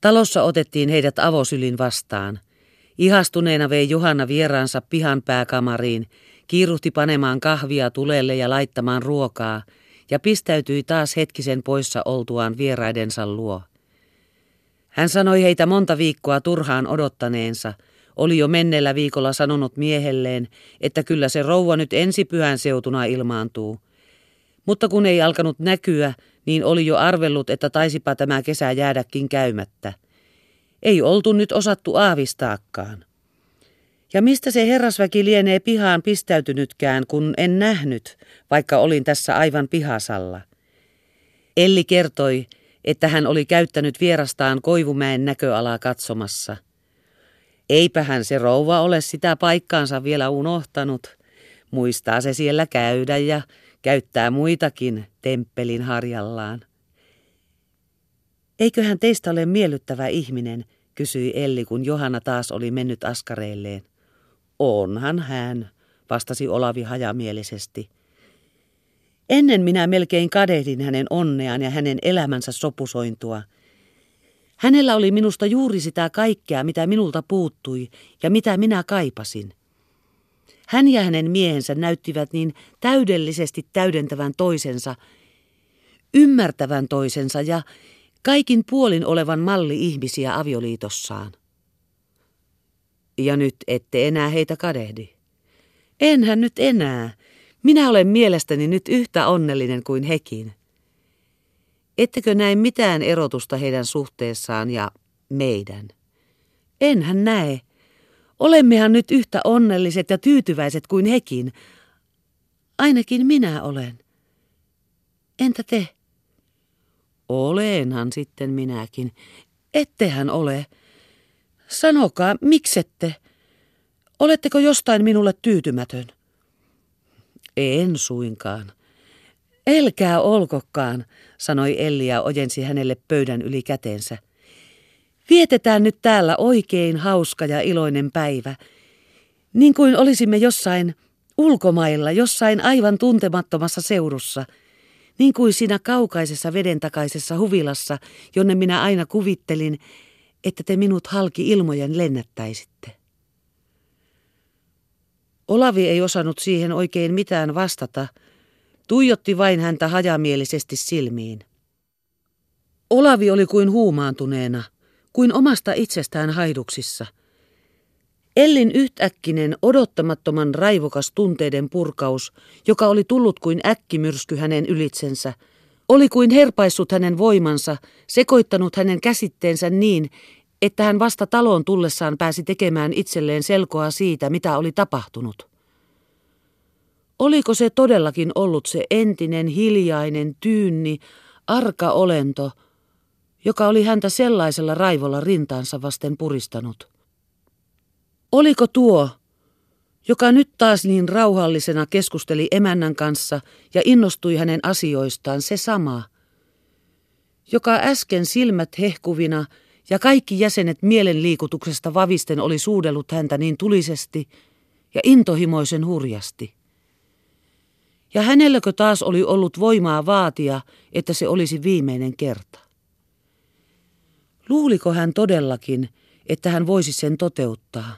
Talossa otettiin heidät avosylin vastaan. Ihastuneena vei Johanna vieraansa pihan pääkamariin, kiiruhti panemaan kahvia tulelle ja laittamaan ruokaa, ja pistäytyi taas hetkisen poissa oltuaan vieraidensa luo. Hän sanoi heitä monta viikkoa turhaan odottaneensa, oli jo mennellä viikolla sanonut miehelleen, että kyllä se rouva nyt ensi pyhän seutuna ilmaantuu. Mutta kun ei alkanut näkyä, niin oli jo arvellut, että taisipa tämä kesä jäädäkin käymättä. Ei oltu nyt osattu aavistaakaan. Ja mistä se herrasväki lienee pihaan pistäytynytkään, kun en nähnyt, vaikka olin tässä aivan pihasalla. Elli kertoi, että hän oli käyttänyt vierastaan Koivumäen näköalaa katsomassa. Eipähän se rouva ole sitä paikkaansa vielä unohtanut. Muistaa se siellä käydä ja käyttää muitakin temppelin harjallaan. Eiköhän teistä ole miellyttävä ihminen, kysyi Elli, kun Johanna taas oli mennyt askareilleen. Onhan hän, vastasi Olavi hajamielisesti. Ennen minä melkein kadehdin hänen onneaan ja hänen elämänsä sopusointua. Hänellä oli minusta juuri sitä kaikkea, mitä minulta puuttui ja mitä minä kaipasin. Hän ja hänen miehensä näyttivät niin täydellisesti täydentävän toisensa, ymmärtävän toisensa ja kaikin puolin olevan malli ihmisiä avioliitossaan. Ja nyt ette enää heitä kadehdi. Enhän nyt enää. Minä olen mielestäni nyt yhtä onnellinen kuin hekin. Ettekö näe mitään erotusta heidän suhteessaan ja meidän? Enhän näe. Olemmehan nyt yhtä onnelliset ja tyytyväiset kuin hekin. Ainakin minä olen. Entä te? Olenhan sitten minäkin. Ettehän ole. Sanokaa, miksette? Oletteko jostain minulle tyytymätön? En suinkaan. Elkää olkokaan, sanoi Elli ja ojensi hänelle pöydän yli käteensä. Vietetään nyt täällä oikein hauska ja iloinen päivä, niin kuin olisimme jossain ulkomailla, jossain aivan tuntemattomassa seurussa, niin kuin siinä kaukaisessa vedentakaisessa huvilassa, jonne minä aina kuvittelin, että te minut halki ilmojen lennättäisitte. Olavi ei osannut siihen oikein mitään vastata, tuijotti vain häntä hajamielisesti silmiin. Olavi oli kuin huumaantuneena, kuin omasta itsestään haiduksissa. Ellin yhtäkkinen, odottamattoman raivokas tunteiden purkaus, joka oli tullut kuin äkkimyrsky hänen ylitsensä, oli kuin herpaissut hänen voimansa, sekoittanut hänen käsitteensä niin, että hän vasta taloon tullessaan pääsi tekemään itselleen selkoa siitä, mitä oli tapahtunut. Oliko se todellakin ollut se entinen, hiljainen, tyynni, arka olento, joka oli häntä sellaisella raivolla rintaansa vasten puristanut? Oliko tuo, joka nyt taas niin rauhallisena keskusteli emännän kanssa ja innostui hänen asioistaan, se sama, joka äsken silmät hehkuvina ja kaikki jäsenet mielenliikutuksesta vavisten oli suudellut häntä niin tulisesti ja intohimoisen hurjasti. Ja hänelläkö taas oli ollut voimaa vaatia, että se olisi viimeinen kerta? Luuliko hän todellakin, että hän voisi sen toteuttaa?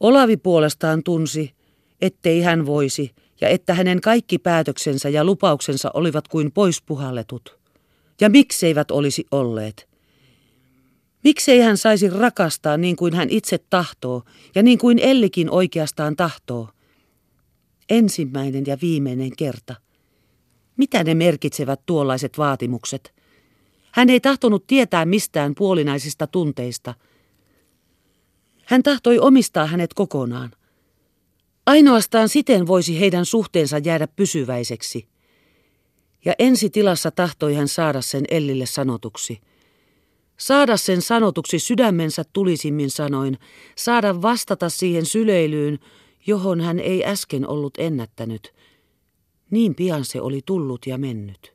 Olavi puolestaan tunsi, ettei hän voisi ja että hänen kaikki päätöksensä ja lupauksensa olivat kuin poispuhalletut. Ja mikseivät olisi olleet? Miksei hän saisi rakastaa niin kuin hän itse tahtoo ja niin kuin Ellikin oikeastaan tahtoo? Ensimmäinen ja viimeinen kerta. Mitä ne merkitsevät tuollaiset vaatimukset? Hän ei tahtonut tietää mistään puolinaisista tunteista. Hän tahtoi omistaa hänet kokonaan. Ainoastaan siten voisi heidän suhteensa jäädä pysyväiseksi. Ja ensi tilassa tahtoi hän saada sen Ellille sanotuksi – Saada sen sanotuksi sydämensä tulisimmin sanoin, saada vastata siihen syleilyyn, johon hän ei äsken ollut ennättänyt. Niin pian se oli tullut ja mennyt.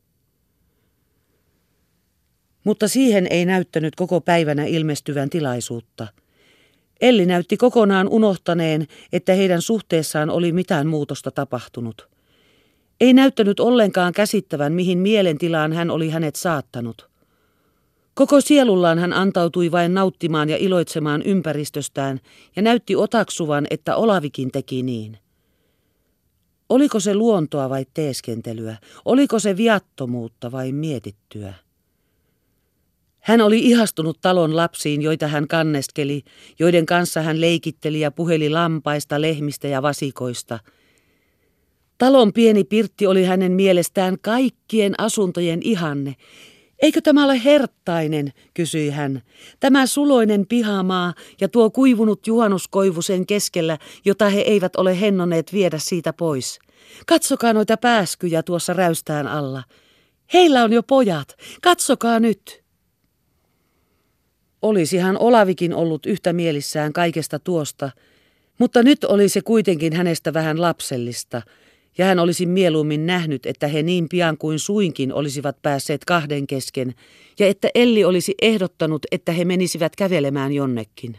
Mutta siihen ei näyttänyt koko päivänä ilmestyvän tilaisuutta. Elli näytti kokonaan unohtaneen, että heidän suhteessaan oli mitään muutosta tapahtunut. Ei näyttänyt ollenkaan käsittävän, mihin mielentilaan hän oli hänet saattanut. Koko sielullaan hän antautui vain nauttimaan ja iloitsemaan ympäristöstään ja näytti otaksuvan, että Olavikin teki niin. Oliko se luontoa vai teeskentelyä? Oliko se viattomuutta vai mietittyä? Hän oli ihastunut talon lapsiin, joita hän kanneskeli, joiden kanssa hän leikitteli ja puheli lampaista, lehmistä ja vasikoista. Talon pieni pirtti oli hänen mielestään kaikkien asuntojen ihanne. Eikö tämä ole herttainen, kysyi hän. Tämä suloinen pihamaa ja tuo kuivunut juhannuskoivu sen keskellä, jota he eivät ole hennoneet viedä siitä pois. Katsokaa noita pääskyjä tuossa räystään alla. Heillä on jo pojat. Katsokaa nyt. Olisihan Olavikin ollut yhtä mielissään kaikesta tuosta, mutta nyt oli se kuitenkin hänestä vähän lapsellista, ja hän olisi mieluummin nähnyt, että he niin pian kuin suinkin olisivat päässeet kahden kesken, ja että Elli olisi ehdottanut, että he menisivät kävelemään jonnekin.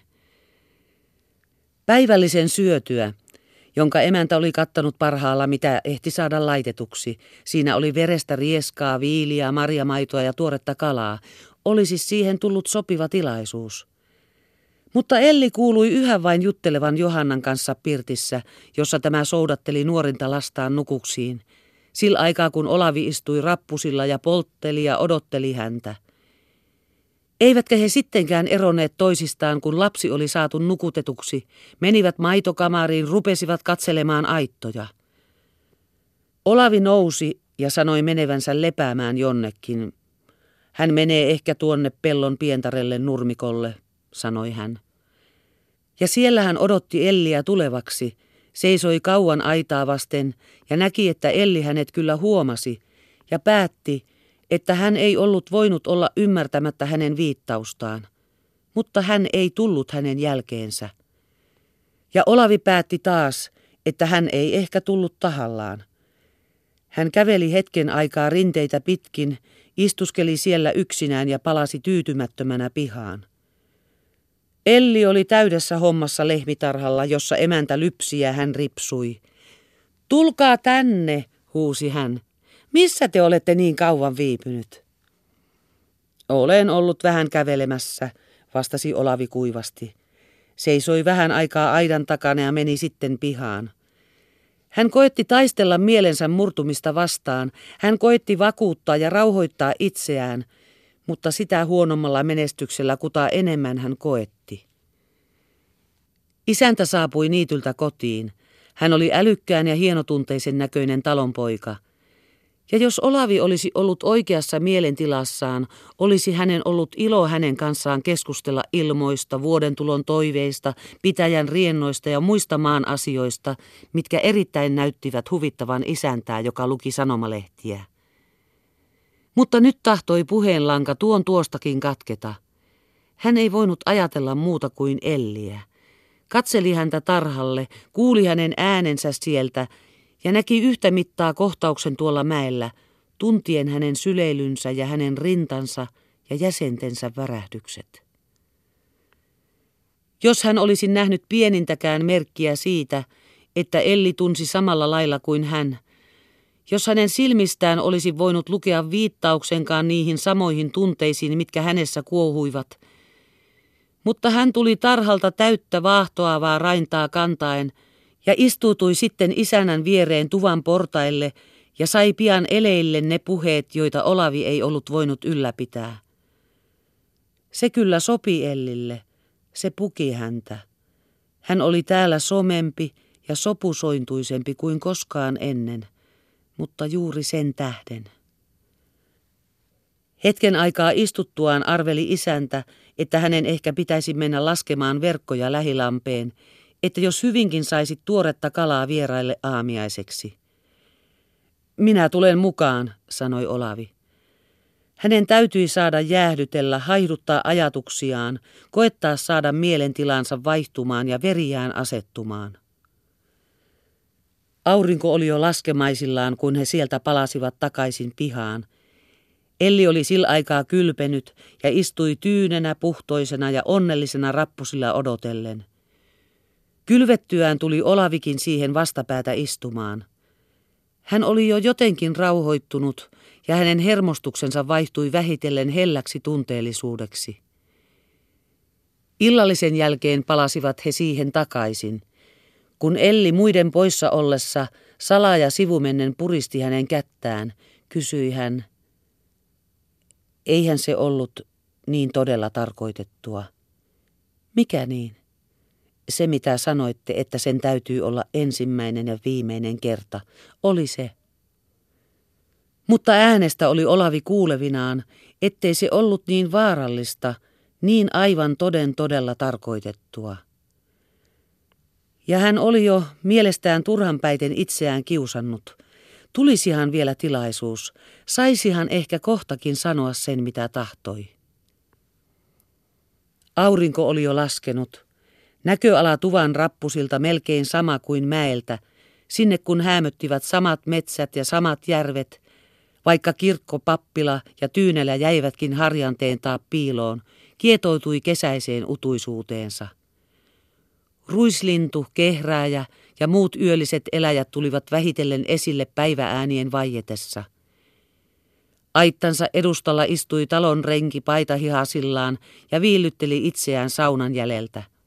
Päivällisen syötyä, jonka emäntä oli kattanut parhaalla, mitä ehti saada laitetuksi. Siinä oli verestä rieskaa, viiliä, marjamaitoa ja tuoretta kalaa, olisi siihen tullut sopiva tilaisuus. Mutta Elli kuului yhä vain juttelevan Johannan kanssa pirtissä, jossa tämä soudatteli nuorinta lastaan nukuksiin. Sillä aikaa kun Olavi istui rappusilla ja poltteli ja odotteli häntä. Eivätkä he sittenkään eronneet toisistaan, kun lapsi oli saatu nukutetuksi, menivät maitokamariin, rupesivat katselemaan aittoja. Olavi nousi ja sanoi menevänsä lepäämään jonnekin, hän menee ehkä tuonne pellon pientarelle nurmikolle, sanoi hän. Ja siellä hän odotti Elliä tulevaksi, seisoi kauan aitaa vasten ja näki, että Elli hänet kyllä huomasi ja päätti, että hän ei ollut voinut olla ymmärtämättä hänen viittaustaan. Mutta hän ei tullut hänen jälkeensä. Ja Olavi päätti taas, että hän ei ehkä tullut tahallaan. Hän käveli hetken aikaa rinteitä pitkin istuskeli siellä yksinään ja palasi tyytymättömänä pihaan. Elli oli täydessä hommassa lehmitarhalla, jossa emäntä lypsi ja hän ripsui. Tulkaa tänne, huusi hän. Missä te olette niin kauan viipynyt? Olen ollut vähän kävelemässä, vastasi Olavi kuivasti. Seisoi vähän aikaa aidan takana ja meni sitten pihaan. Hän koetti taistella mielensä murtumista vastaan. Hän koetti vakuuttaa ja rauhoittaa itseään, mutta sitä huonommalla menestyksellä kuta enemmän hän koetti. Isäntä saapui niityltä kotiin. Hän oli älykkään ja hienotunteisen näköinen talonpoika – ja jos Olavi olisi ollut oikeassa mielentilassaan, olisi hänen ollut ilo hänen kanssaan keskustella ilmoista, vuoden tulon toiveista, pitäjän riennoista ja muista maan asioista, mitkä erittäin näyttivät huvittavan isäntää, joka luki sanomalehtiä. Mutta nyt tahtoi puheenlanka tuon tuostakin katketa. Hän ei voinut ajatella muuta kuin Elliä. Katseli häntä tarhalle, kuuli hänen äänensä sieltä ja näki yhtä mittaa kohtauksen tuolla mäellä, tuntien hänen syleilynsä ja hänen rintansa ja jäsentensä värähdykset. Jos hän olisi nähnyt pienintäkään merkkiä siitä, että Elli tunsi samalla lailla kuin hän, jos hänen silmistään olisi voinut lukea viittauksenkaan niihin samoihin tunteisiin, mitkä hänessä kuohuivat, mutta hän tuli tarhalta täyttä vaahtoavaa raintaa kantaen – ja istuutui sitten isännän viereen tuvan portaille ja sai pian eleille ne puheet, joita Olavi ei ollut voinut ylläpitää. Se kyllä sopi Ellille, se puki häntä. Hän oli täällä somempi ja sopusointuisempi kuin koskaan ennen, mutta juuri sen tähden. Hetken aikaa istuttuaan arveli isäntä, että hänen ehkä pitäisi mennä laskemaan verkkoja lähilampeen, että jos hyvinkin saisit tuoretta kalaa vieraille aamiaiseksi. Minä tulen mukaan, sanoi Olavi. Hänen täytyi saada jäähdytellä, haiduttaa ajatuksiaan, koettaa saada mielentilansa vaihtumaan ja veriään asettumaan. Aurinko oli jo laskemaisillaan, kun he sieltä palasivat takaisin pihaan. Elli oli sillä aikaa kylpenyt ja istui tyynenä, puhtoisena ja onnellisena rappusilla odotellen – Kylvettyään tuli Olavikin siihen vastapäätä istumaan. Hän oli jo jotenkin rauhoittunut ja hänen hermostuksensa vaihtui vähitellen helläksi tunteellisuudeksi. Illallisen jälkeen palasivat he siihen takaisin. Kun Elli muiden poissa ollessa salaa ja sivumennen puristi hänen kättään, kysyi hän, eihän se ollut niin todella tarkoitettua. Mikä niin? Se mitä sanoitte, että sen täytyy olla ensimmäinen ja viimeinen kerta, oli se. Mutta äänestä oli Olavi kuulevinaan, ettei se ollut niin vaarallista, niin aivan toden todella tarkoitettua. Ja hän oli jo mielestään turhanpäiten itseään kiusannut. Tulisihan vielä tilaisuus, saisihan ehkä kohtakin sanoa sen, mitä tahtoi. Aurinko oli jo laskenut. Näköala tuvan rappusilta melkein sama kuin mäeltä, sinne kun hämöttivät samat metsät ja samat järvet, vaikka kirkko, pappila ja tyynelä jäivätkin harjanteen taa piiloon, kietoutui kesäiseen utuisuuteensa. Ruislintu, kehrääjä ja muut yölliset eläjät tulivat vähitellen esille päivääänien vaietessa. Aittansa edustalla istui talon renki paitahihasillaan ja viillytteli itseään saunan jäljeltä.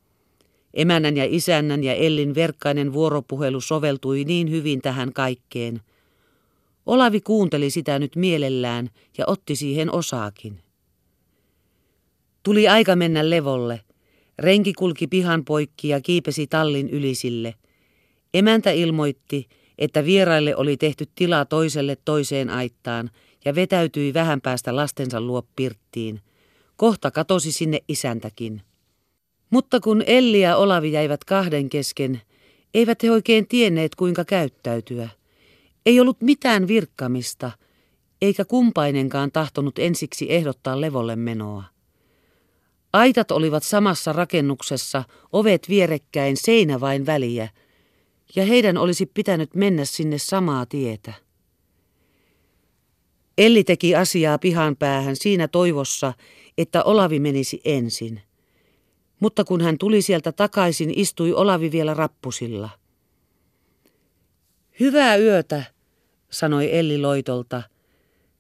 Emännän ja isännän ja Ellin verkkainen vuoropuhelu soveltui niin hyvin tähän kaikkeen. Olavi kuunteli sitä nyt mielellään ja otti siihen osaakin. Tuli aika mennä levolle. Renki kulki pihan poikki ja kiipesi tallin ylisille. Emäntä ilmoitti, että vieraille oli tehty tilaa toiselle toiseen aittaan ja vetäytyi vähän päästä lastensa luo pirttiin. Kohta katosi sinne isäntäkin. Mutta kun Elli ja Olavi jäivät kahden kesken, eivät he oikein tienneet kuinka käyttäytyä. Ei ollut mitään virkkamista, eikä kumpainenkaan tahtonut ensiksi ehdottaa levolle menoa. Aitat olivat samassa rakennuksessa, ovet vierekkäin, seinä vain väliä, ja heidän olisi pitänyt mennä sinne samaa tietä. Elli teki asiaa pihan päähän siinä toivossa, että Olavi menisi ensin. Mutta kun hän tuli sieltä takaisin, istui Olavi vielä rappusilla. Hyvää yötä, sanoi Elli loitolta.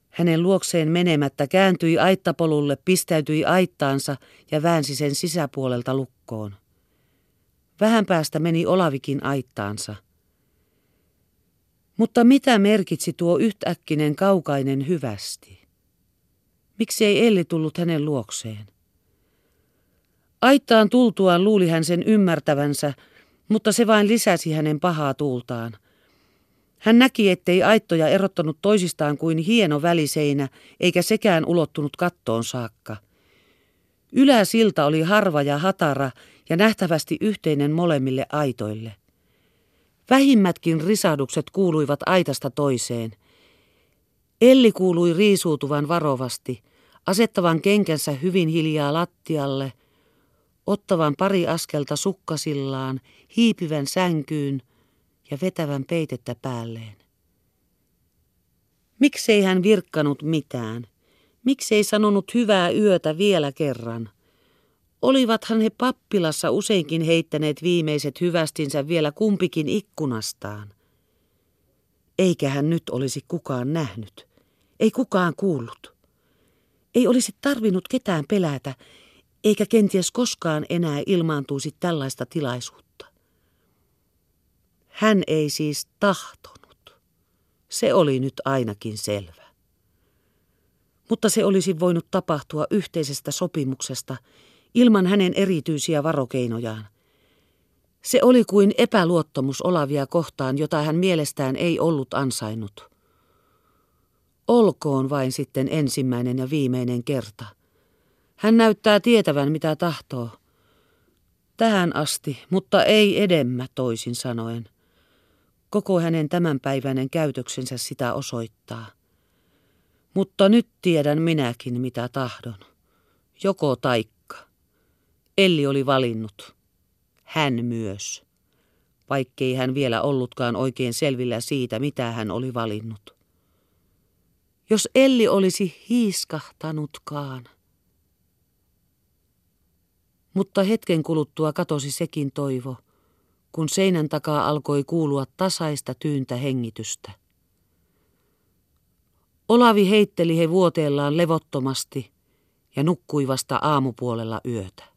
Hänen luokseen menemättä kääntyi aittapolulle, pistäytyi aittaansa ja väänsi sen sisäpuolelta lukkoon. Vähän päästä meni Olavikin aittaansa. Mutta mitä merkitsi tuo yhtäkkinen kaukainen hyvästi? Miksi ei Elli tullut hänen luokseen? Aittaan tultuaan luuli hän sen ymmärtävänsä, mutta se vain lisäsi hänen pahaa tuultaan. Hän näki, ettei aittoja erottanut toisistaan kuin hieno väliseinä, eikä sekään ulottunut kattoon saakka. Yläsilta oli harva ja hatara ja nähtävästi yhteinen molemmille aitoille. Vähimmätkin risahdukset kuuluivat aitasta toiseen. Elli kuului riisuutuvan varovasti, asettavan kenkänsä hyvin hiljaa lattialle, ottavan pari askelta sukkasillaan, hiipivän sänkyyn ja vetävän peitettä päälleen. Miksei hän virkkanut mitään? Miksei sanonut hyvää yötä vielä kerran? Olivathan he pappilassa useinkin heittäneet viimeiset hyvästinsä vielä kumpikin ikkunastaan. Eikä hän nyt olisi kukaan nähnyt. Ei kukaan kuullut. Ei olisi tarvinnut ketään pelätä, eikä kenties koskaan enää ilmaantuisi tällaista tilaisuutta. Hän ei siis tahtonut. Se oli nyt ainakin selvä. Mutta se olisi voinut tapahtua yhteisestä sopimuksesta ilman hänen erityisiä varokeinojaan. Se oli kuin epäluottamus Olavia kohtaan, jota hän mielestään ei ollut ansainnut. Olkoon vain sitten ensimmäinen ja viimeinen kerta – hän näyttää tietävän, mitä tahtoo. Tähän asti, mutta ei edemmä toisin sanoen. Koko hänen tämänpäiväinen käytöksensä sitä osoittaa. Mutta nyt tiedän minäkin, mitä tahdon. Joko taikka. Elli oli valinnut. Hän myös. Vaikkei hän vielä ollutkaan oikein selvillä siitä, mitä hän oli valinnut. Jos Elli olisi hiiskahtanutkaan. Mutta hetken kuluttua katosi sekin toivo, kun seinän takaa alkoi kuulua tasaista tyyntä hengitystä. Olavi heitteli he vuoteellaan levottomasti ja nukkui vasta aamupuolella yötä.